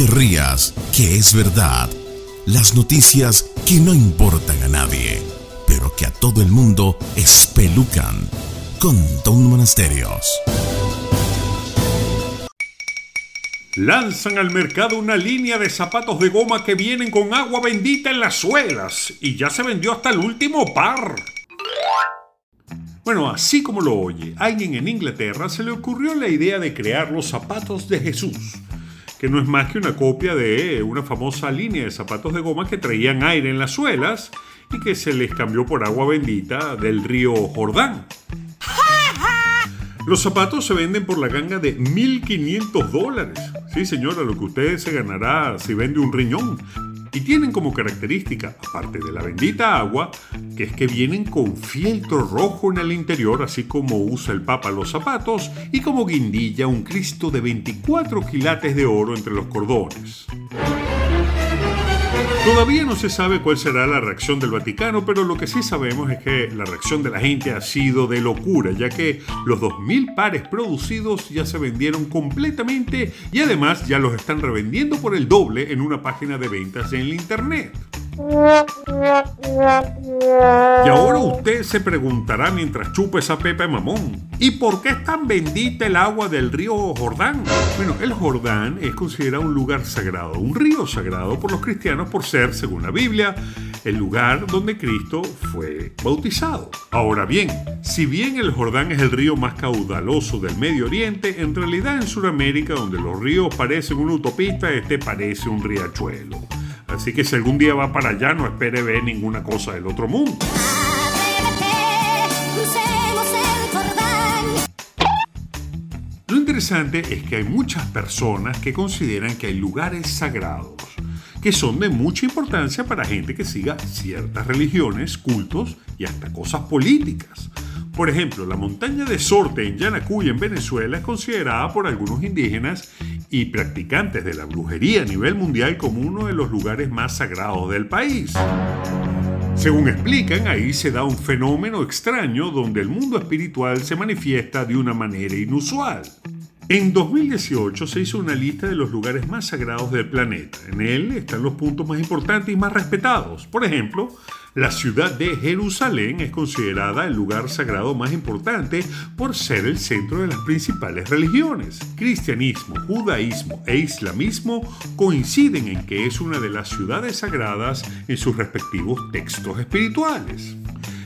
te rías, que es verdad. Las noticias que no importan a nadie, pero que a todo el mundo espelucan. Con Don Monasterios. Lanzan al mercado una línea de zapatos de goma que vienen con agua bendita en las suelas y ya se vendió hasta el último par. Bueno, así como lo oye, alguien en Inglaterra se le ocurrió la idea de crear los zapatos de Jesús, que no es más que una copia de una famosa línea de zapatos de goma que traían aire en las suelas y que se les cambió por agua bendita del río Jordán. Los zapatos se venden por la ganga de 1.500 dólares. Sí, señora, lo que usted se ganará si vende un riñón. Y tienen como característica, aparte de la bendita agua, que es que vienen con fieltro rojo en el interior, así como usa el Papa los zapatos, y como guindilla un Cristo de 24 quilates de oro entre los cordones. Todavía no se sabe cuál será la reacción del Vaticano, pero lo que sí sabemos es que la reacción de la gente ha sido de locura, ya que los 2.000 pares producidos ya se vendieron completamente y además ya los están revendiendo por el doble en una página de ventas en el Internet. Y ahora usted se preguntará mientras chupa esa pepa de mamón, ¿y por qué es tan bendita el agua del río Jordán? Bueno, el Jordán es considerado un lugar sagrado, un río sagrado por los cristianos por ser, según la Biblia, el lugar donde Cristo fue bautizado. Ahora bien, si bien el Jordán es el río más caudaloso del Medio Oriente, en realidad en Sudamérica, donde los ríos parecen una autopista, este parece un riachuelo. Así que si algún día va para allá, no espere ver ninguna cosa del otro mundo. Lo interesante es que hay muchas personas que consideran que hay lugares sagrados que son de mucha importancia para gente que siga ciertas religiones, cultos y hasta cosas políticas. Por ejemplo, la montaña de Sorte en Yanacuy, en Venezuela, es considerada por algunos indígenas y practicantes de la brujería a nivel mundial como uno de los lugares más sagrados del país. Según explican, ahí se da un fenómeno extraño donde el mundo espiritual se manifiesta de una manera inusual. En 2018 se hizo una lista de los lugares más sagrados del planeta. En él están los puntos más importantes y más respetados. Por ejemplo, la ciudad de Jerusalén es considerada el lugar sagrado más importante por ser el centro de las principales religiones. Cristianismo, judaísmo e islamismo coinciden en que es una de las ciudades sagradas en sus respectivos textos espirituales.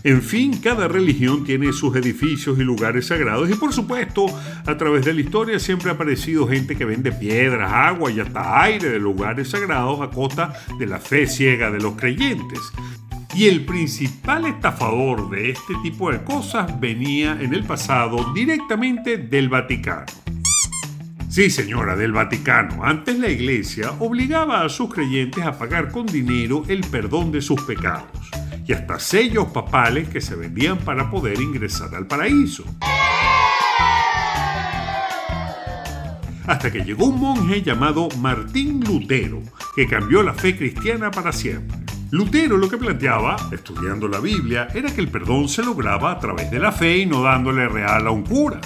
En fin, cada religión tiene sus edificios y lugares sagrados y por supuesto, a través de la historia siempre ha aparecido gente que vende piedras, agua y hasta aire de lugares sagrados a costa de la fe ciega de los creyentes. Y el principal estafador de este tipo de cosas venía en el pasado directamente del Vaticano. Sí, señora, del Vaticano. Antes la Iglesia obligaba a sus creyentes a pagar con dinero el perdón de sus pecados y hasta sellos papales que se vendían para poder ingresar al paraíso. Hasta que llegó un monje llamado Martín Lutero, que cambió la fe cristiana para siempre. Lutero lo que planteaba, estudiando la Biblia, era que el perdón se lograba a través de la fe y no dándole real a un cura.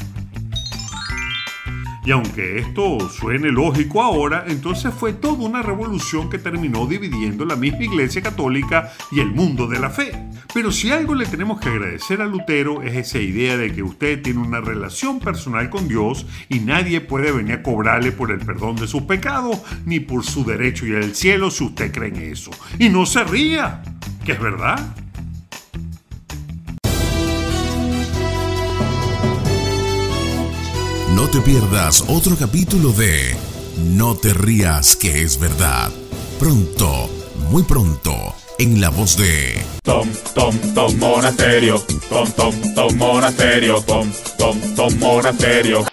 Y aunque esto suene lógico ahora, entonces fue toda una revolución que terminó dividiendo la misma Iglesia Católica y el mundo de la fe. Pero si algo le tenemos que agradecer a Lutero es esa idea de que usted tiene una relación personal con Dios y nadie puede venir a cobrarle por el perdón de sus pecados ni por su derecho y al cielo si usted cree en eso. Y no se ría, que es verdad. No te pierdas otro capítulo de No te rías que es verdad. Pronto, muy pronto, en la voz de Tom, Tom, Tom Monasterio, Tom, Tom, Tom Monasterio, Tom, Tom, Tom Monasterio.